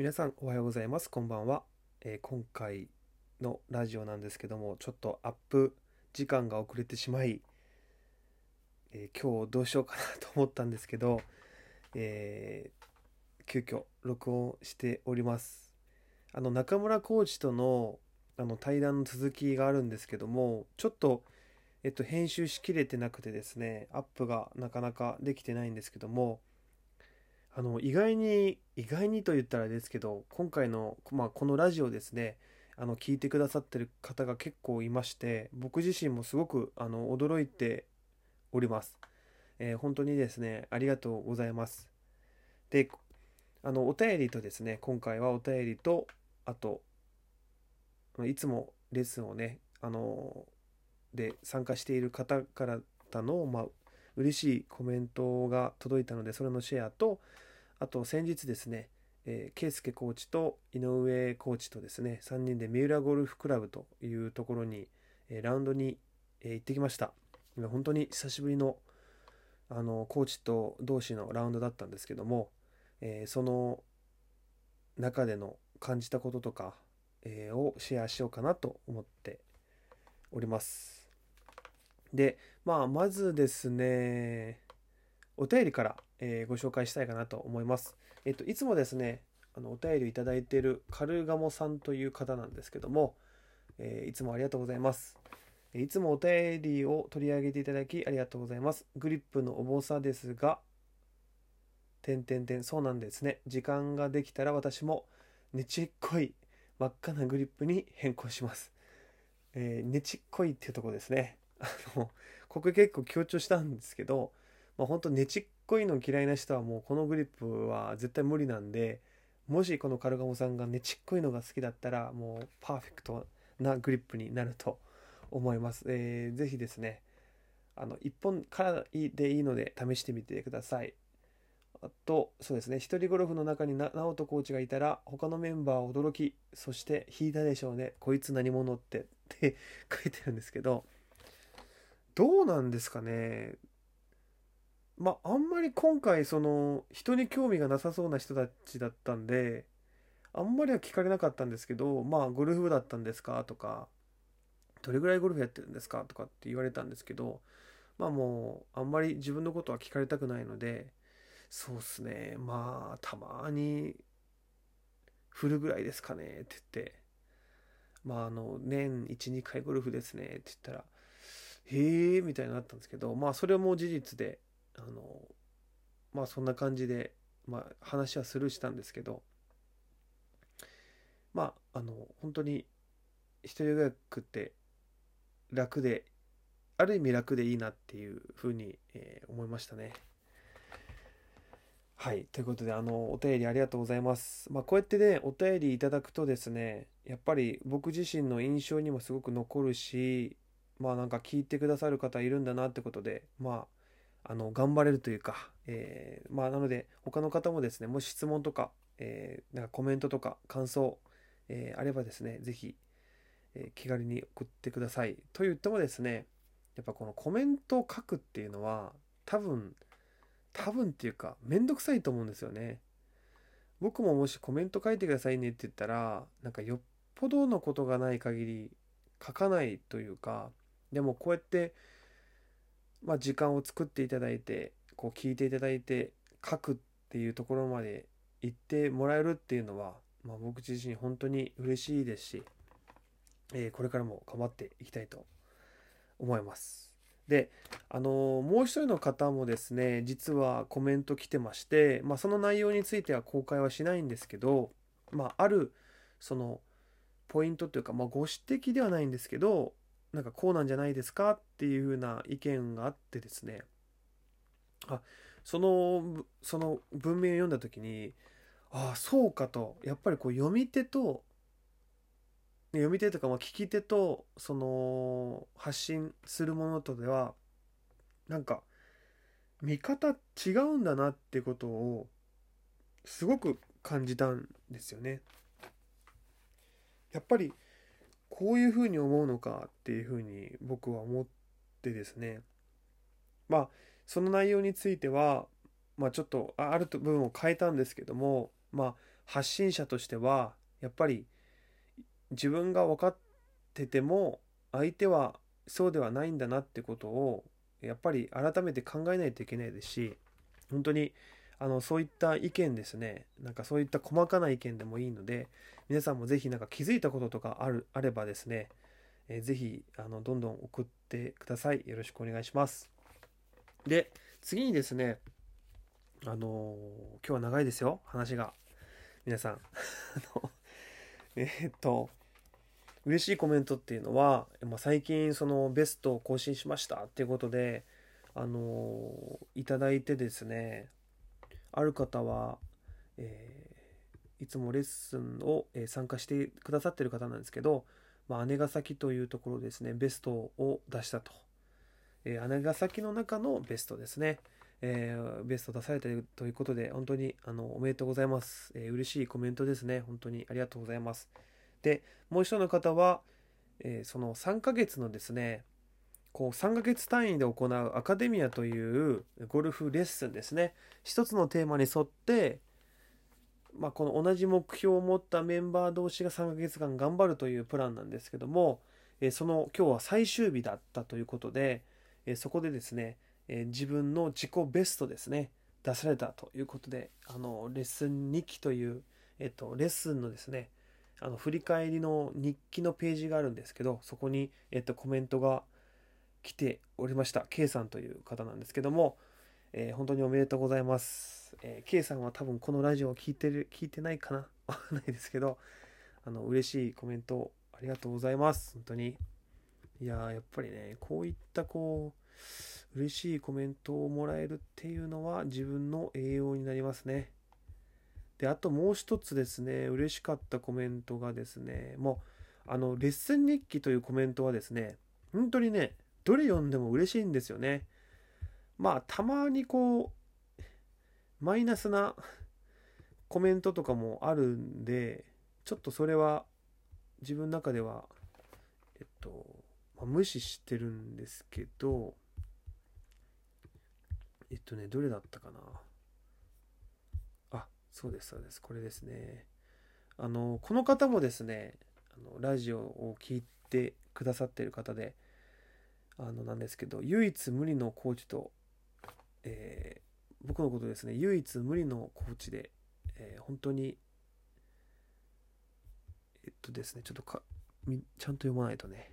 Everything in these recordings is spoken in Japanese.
皆さんおはようございます。こんばんは、えー今回のラジオなんですけどもちょっとアップ時間が遅れてしまい、えー今日どうしようかなと思ったんですけど、えー急遽録音しております。あの中村コーチとのあの対談の続きがあるんですけどもちょっとえっと編集しきれてなくてですねアップがなかなかできてないんですけどもあの意外に意外にと言ったらですけど今回の、まあ、このラジオですねあの聞いてくださってる方が結構いまして僕自身もすごくあの驚いております、えー本当にですねありがとうございます。であのお便りとですね今回はお便りとあといつもレッスンをねあので参加している方からの、まあ、嬉しいコメントが届いたのでそれのシェアとあと先日ですね、えー、圭介コーチと井上コーチとですね3人で三浦ゴルフクラブというところに、えーラウンドに、えー行ってきました。今本当に久しぶりのあのコーチと同士のラウンドだったんですけども、えーその中での感じたこととか、えーをシェアしようかなと思っております。でまあまずですねお便りから、えーご紹介したいかなと思います。えっといつもですねあのお便りをいただいているカルガモさんという方なんですけども、えーいつもありがとうございます。いつもお便りを取り上げていただきありがとうございます。グリップの重さですが点点点そうなんですね。時間ができたら私もねちっこい真っ赤なグリップに変更します。えーねちっこいっていうとこですね。あのここ結構強調したんですけど、まあ、本当ねちっこいの嫌いな人はもうこのグリップは絶対無理なんでもしこのカルガモさんがねちっこいのが好きだったらもうパーフェクトなグリップになると思います、えーぜひですねあの1本からでいいので試してみてください。あとそうですね一人ゴルフの中にな直人コーチがいたら他のメンバー驚きそして引いたでしょうね。こいつ何者ってって 書いてるんですけどどうなんですかね。まああんまり今回その人に興味がなさそうな人たちだったんであんまりは聞かれなかったんですけどまあゴルフ部だったんですかとかどれぐらいゴルフやってるんですかとかって言われたんですけどまあもうあんまり自分のことは聞かれたくないのでそうっすね。まあたまに振るぐらいですかねって言ってまああの年12回ゴルフですねって言ったらへえみたいになったんですけどまあそれも事実であのまあそんな感じで、まあ、話はスルーしたんですけどまああの本当に一人予約って楽である意味楽でいいなっていうふうに、えー思いましたね。はい。ということで、あの、お便りありがとうございます。まあ、こうやってね、お便りいただくとですね、やっぱり僕自身の印象にもすごく残るし、まあなんか聞いてくださる方いるんだなってことで、まあ、あの、頑張れるというか、えーまあなので、他の方もですね、もし質問とか、えーなんかコメントとか感想、えーあればですね、ぜひ、えー気軽に送ってください。と言ってもですね、やっぱこのコメントを書くっていうのは、多分、多分っていうか、めんどくさいと思うんですよね。僕ももしコメント書いてくださいねって言ったら、なんかよっぽどのことがない限り書かないというか、でもこうやって、まあ時間を作っていただいて、こう聞いていただいて書くっていうところまで行ってもらえるっていうのは、まあ僕自身本当に嬉しいですし、えーこれからも頑張っていきたいと思います。で、あのーもう一人の方もですね、実はコメント来てまして、まあその内容については公開はしないんですけど、まあある、その、ポイントというか、まあご指摘ではないんですけど、なんかこうなんじゃないですかっていうふうな意見があってですね、あ、その、その文面を読んだ時に、ああ、そうかと、やっぱりこう読み手と、読み手とかまあ聞き手とその発信するものとではなんか見方違うんだなってことをすごく感じたんですよね。やっぱりこういうふうに思うのかっていうふうに僕は思ってですね。まあその内容についてはまあちょっとある部分を変えたんですけどもまあ発信者としてはやっぱり自分が分かってても相手はそうではないんだなってことをやっぱり改めて考えないといけないですし本当にあのそういった意見ですね。なんかそういった細かな意見でもいいので皆さんもぜひなんか気づいたこととかあるあればですね、えー、ぜひあのどんどん送ってください。よろしくお願いします。で次にですねあのー、今日は長いですよ。話が。皆さん。え、っと嬉しいコメントっていうのは、まあ、最近そのベストを更新しましたっていうことであのいただいてですねある方は、えー、いつもレッスンを、え参加してくださってる方なんですけど、まあ、姉ヶ崎というところですねベストを出したと、えー、姉ヶ崎の中のベストですね、えー、ベスト出されてるということで本当にあのおめでとうございます、えー、嬉しいコメントですね。本当にありがとうございます。でもう一人の方は、えー、その3ヶ月のですねこう3ヶ月単位で行うアカデミアというゴルフレッスンですね。一つのテーマに沿って、まあ、この同じ目標を持ったメンバー同士が3ヶ月間頑張るというプランなんですけども、えその今日は最終日だったということで、えそこでですね、え自分の自己ベストですね出されたということであのレッスン2期という、えっと、レッスンのですねあの振り返りの日記のページがあるんですけどそこに、えっと、コメントが来ておりました K さんという方なんですけども、えー、本当におめでとうございます、えー、K さんは多分このラジオを聞いてる聞いてないかな？わかんないですけどあの嬉しいコメントありがとうございます。本当に。いややっぱりねこういったこう嬉しいコメントをもらえるっていうのは自分の栄養になりますね。であともう一つですね嬉しかったコメントがですねもうあのレッスン日記というコメントはですね本当にねどれ読んでも嬉しいんですよね。まあたまにこうマイナスなコメントとかもあるんでちょっとそれは自分の中ではえっと、まあ、無視してるんですけどえっとねどれだったかな。あそうですそうです。これですね。あのこの方もですねあのラジオを聴いてくださってる方であのなんですけど唯一無二のコーチと、えー、僕のことですね唯一無二のコーチで、えー、本当にえっとですねちょっとかちゃんと読まないとね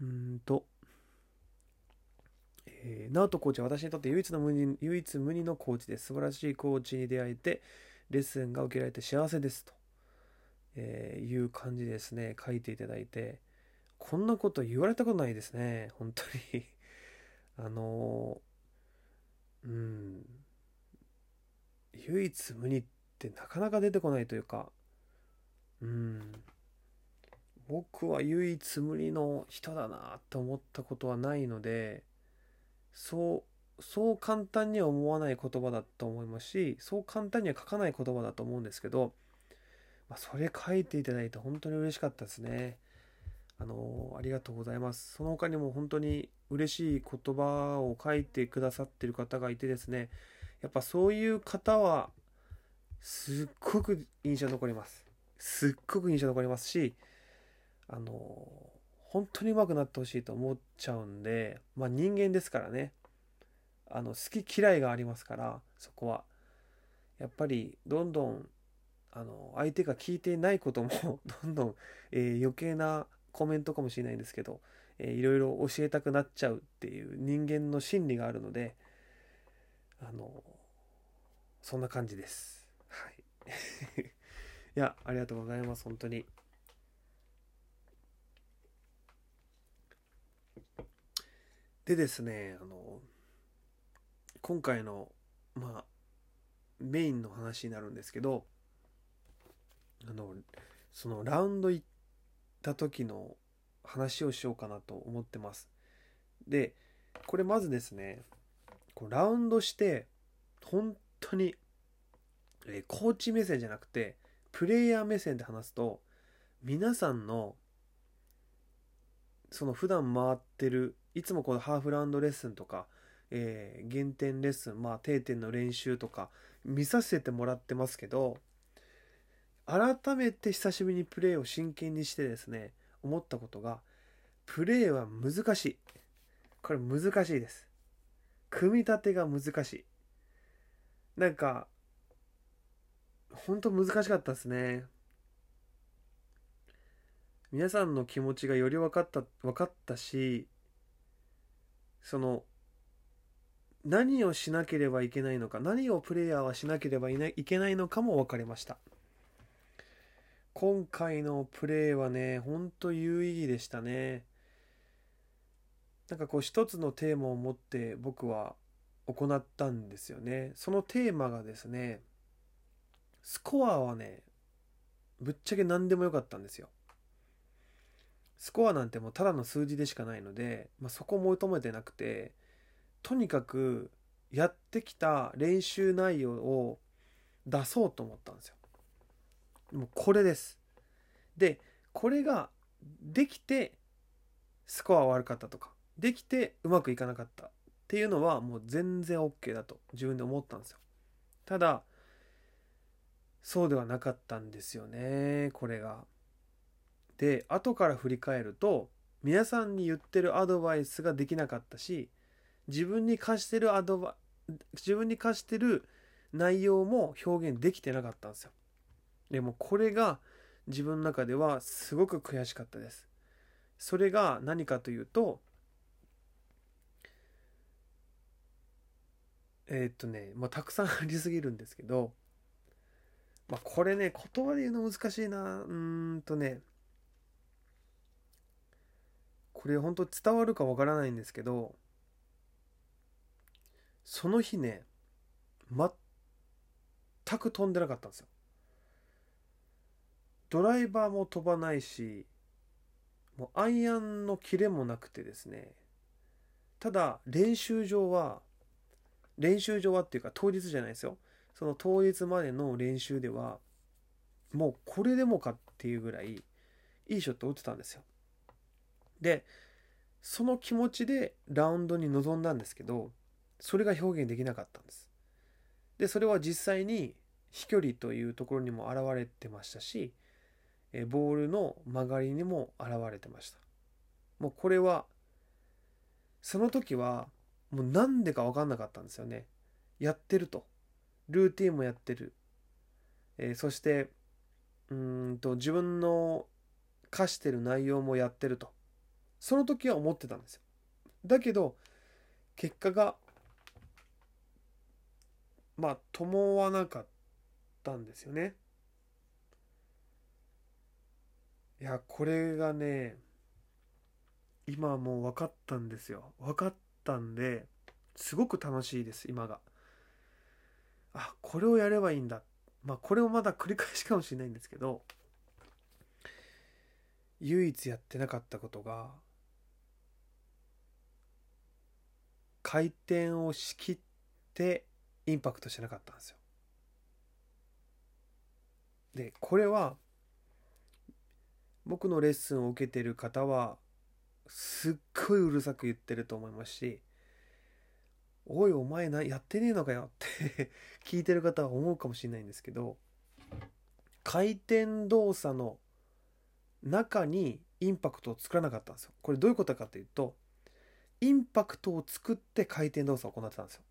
うんとえー、直人コーチは私にとって唯一の無二唯一無二のコーチです。素晴らしいコーチに出会えて、レッスンが受けられて幸せですと、えー、いう感じですね、書いていただいて、こんなこと言われたことないですね本当にあのうん唯一無二ってなかなか出てこないというかうん僕は唯一無二の人だなって思ったことはないのでそうそう簡単には思わない言葉だと思いますしそう簡単には書かない言葉だと思うんですけど、まあ、それ書いていただいて本当に嬉しかったですね。あのありがとうございます。その他にも本当に嬉しい言葉を書いてくださってる方がいてですね、やっぱそういう方は、すっごく印象残ります。すっごく印象残りますし、あの本当に上手くなってほしいと思っちゃうんで、まあ人間ですからね、あの好き嫌いがありますから、そこは。やっぱりどんどんあの相手が聞いてないことも どんどん、えー、余計なコメントかもしれないんですけど、えー、いろいろ教えたくなっちゃうっていう人間の心理があるのであのそんな感じです。はい。いやありがとうございます本当に。でですねあの今回のまあメインの話になるんですけどあのそのラウンド1た時の話をしようかなと思ってます。で、これまずですね、こうラウンドして、本当に、えー、コーチ目線じゃなくて、プレイヤー目線で話すと、皆さんの、その普段回ってる、いつもこのハーフラウンドレッスンとか、えー、減点レッスン、まあ定点の練習とか、見させてもらってますけど改めて久しぶりにプレーを真剣にしてですね思ったことがプレーは難しい。これ難しいです。組み立てが難しい。なんか本当難しかったですね。皆さんの気持ちがより分かった分かったしその何をしなければいけないのか何をプレイヤーはしなければいけないのかも分かりました。今回のプレーはねほんと有意義でしたね。なんかこう一つのテーマを持って僕は行ったんですよね。そのテーマがですねスコアはねぶっちゃけ何でもよかったんですよ。スコアなんてもうただの数字でしかないので、まあ、そこを求めてなくてとにかくやってきた練習内容を出そうと思ったんですよ。もうこれです。でこれができてスコア悪かったとかできてうまくいかなかったっていうのはもう全然 OK だと自分で思ったんですよ。ただそうではなかったんですよねこれが。で後から振り返ると皆さんに言ってるアドバイスができなかったし自分に課してるアドバ自分に課してる内容も表現できてなかったんですよでもこれが自分の中ではすごく悔しかったです。それが何かというとえー、っとね、まあ、たくさんありすぎるんですけど、まあ、これね言葉で言うの難しいな。うんとねこれ本当伝わるかわからないんですけどその日ね全く飛んでなかったんですよ。ドライバーも飛ばないしもうアイアンのキレもなくてですね。ただ練習場は練習場はっていうか当日じゃないですよ。その当日までの練習ではもうこれでもかっていうぐらいいいショットを打ってたんですよ。でその気持ちでラウンドに臨んだんですけどそれが表現できなかったんです。でそれは実際に飛距離というところにも現れてましたしボールの曲がりにも現れてました。もうこれはその時はもう何でか分かんなかったんですよね。やってると。ルーティンもやってる、えー、そしてうんと自分の課してる内容もやってると。その時は思ってたんですよ。だけど結果がまあ伴わなかったんですよね。いやこれがね今もう分かったんですよ。分かったんですごく楽しいです今が。あこれをやればいいんだ。まあこれをまだ繰り返しかもしれないんですけど唯一やってなかったことが回転をしきってインパクトしなかったんですよ。でこれは僕のレッスンを受けてる方はすっごいうるさく言ってると思いますし「おいお前なやってねえのかよ」って 聞いてる方は思うかもしれないんですけど回転動作の中にインパクトを作らなかったんですよ。これどういうことかというとインパクトを作って回転動作を行ってたんですよ。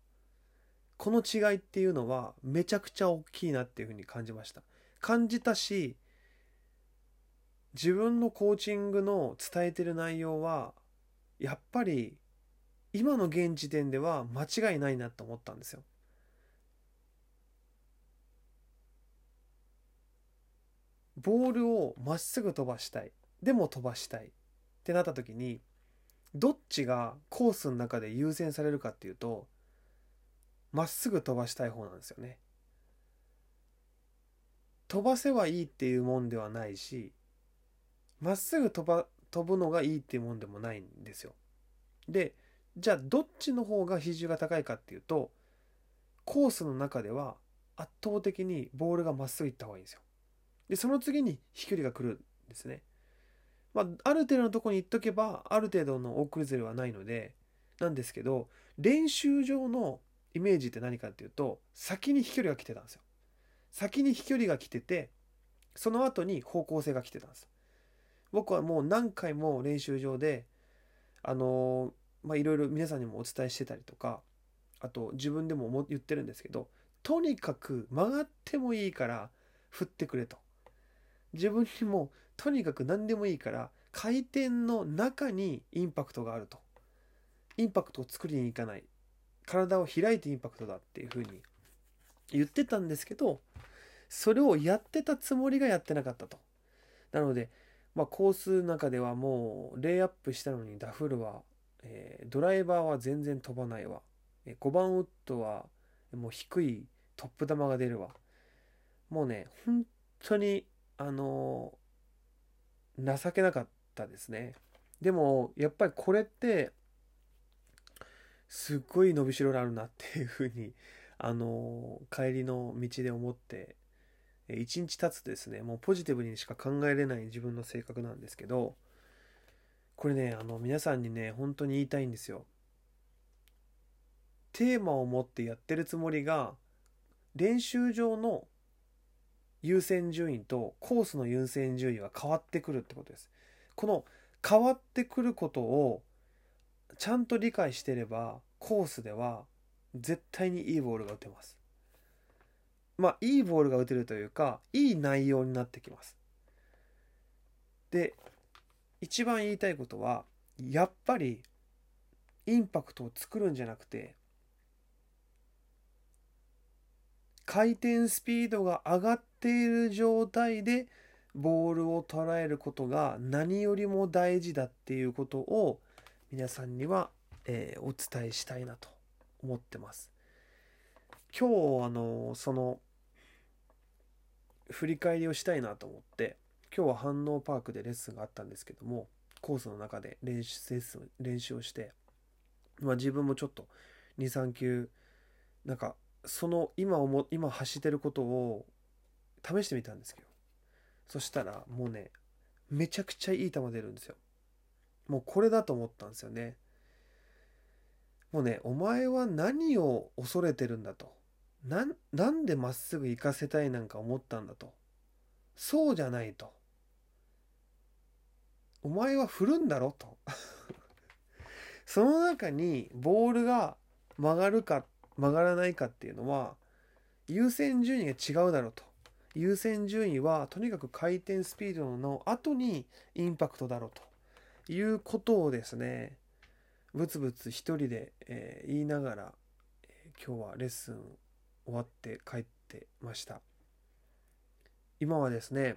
この違いっていうのはめちゃくちゃ大きいなっていうふうに感じました。感じたし自分のコーチングの伝えてる内容はやっぱり今の現時点では間違いないなと思ったんですよ。ボールをまっすぐ飛ばしたいでも飛ばしたいってなった時にどっちがコースの中で優先されるかっていうとまっすぐ飛ばしたい方なんですよね。飛ばせばいいっていうもんではないしまっすぐ飛ば飛ぶのがいいっていうもんでもないんですよ。でじゃあどっちの方が比重が高いかっていうとコースの中では圧倒的にボールがまっすぐ行った方がいいんですよ。でその次に飛距離が来るんですね。まあ、ある程度のとこに行っとけばある程度の大崩れはないのでなんですけど練習場のイメージって何かっていうと先に飛距離が来てたんですよ先に飛距離が来ててその後に方向性が来てたんです僕はもう何回も練習場であのまあいろいろ皆さんにもお伝えしてたりとかあと自分でも言ってるんですけどとにかく曲がってもいいから振ってくれと。自分にもとにかく何でもいいから回転の中にインパクトがあると。インパクトを作りに行かない。体を開いてインパクトだっていうふうに言ってたんですけどそれをやってたつもりがやってなかったと。なのでまあコースの中ではもうレイアップしたのにダフルは、えー、ドライバーは全然飛ばないわ、えー、5番ウッドはもう低いトップ球が出るわ。もうね本当にあのー、情けなかったですね。でもやっぱりこれってすっごい伸びしろがあるなっていうふうにあの帰りの道で思って一日経つとですねもうポジティブにしか考えれない自分の性格なんですけどこれねあの皆さんにね本当に言いたいんですよ。テーマを持ってやってるつもりが練習場の優先順位とコースの優先順位は変わってくるってことです。この変わってくることをちゃんと理解してればコースでは絶対にいいボールが打てます。まあいいボールが打てるというかいい内容になってきますで一番言いたいことはやっぱりインパクトを作るんじゃなくて回転スピードが上がっている状態でボールを捉えることが何よりも大事だっていうことを皆さんには、えー、お伝えしたいなと思ってます。今日あのその振り返りをしたいなと思って今日は反応パークでレッスンがあったんですけどもコースの中で練習レッスン練習をして、まあ、自分もちょっと23球なんかその今思今走ってることを試してみたんですけどそしたらもうねめちゃくちゃいい球出るんですよ。もうこれだと思ったんですよね。もうねお前は何を恐れてるんだと。ななんでまっすぐ行かせたいなんか思ったんだと。そうじゃないと。お前は振るんだろと。その中にボールが曲がるか曲がらないかっていうのは優先順位が違うだろうと。優先順位はとにかく回転スピードの後にインパクトだろうと。いうことをですねブツブツ一人で、えー、言いながら、えー、今日はレッスン終わって帰ってました。今はですね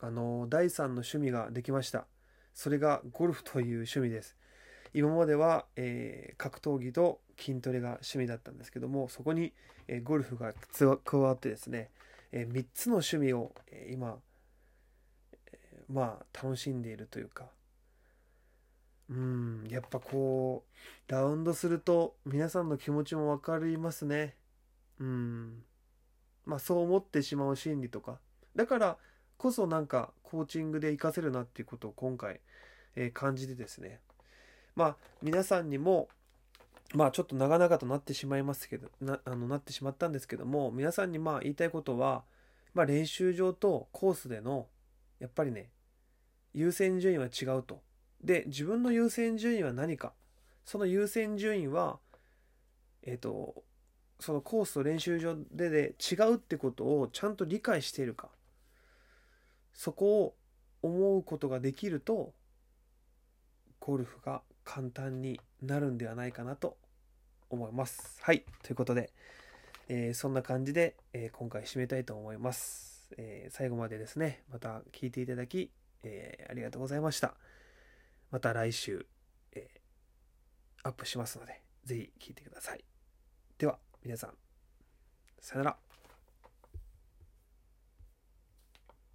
あの第3の趣味ができました。それがゴルフという趣味です。今までは、えー、格闘技と筋トレが趣味だったんですけどもそこに、えー、ゴルフが加わってですね、えー、3つの趣味を、え今、えまあ楽しんでいるというか。うんやっぱこうラウンドすると皆さんの気持ちも分かりますね。うん。まあそう思ってしまう心理とか。だからこそなんかコーチングで活かせるなっていうことを今回、えー、感じてですね。まあ皆さんにもまあちょっと長々となってしまいますけどなあのなってしまったんですけども皆さんにまあ言いたいことは、まあ、練習場とコースでのやっぱりね優先順位は違うと。で自分の優先順位は何か。その優先順位はえっ、ー、とそのコースと練習場でで違うってことをちゃんと理解しているかそこを思うことができるとゴルフが簡単になるんではないかなと思います。はいということで、えー、そんな感じで、えー、今回締めたいと思います、えー、最後までですねまた聞いていただき、えありがとうございました。また来週、えアップしますので、ぜひ聴いてください。では。皆さん、さよなら。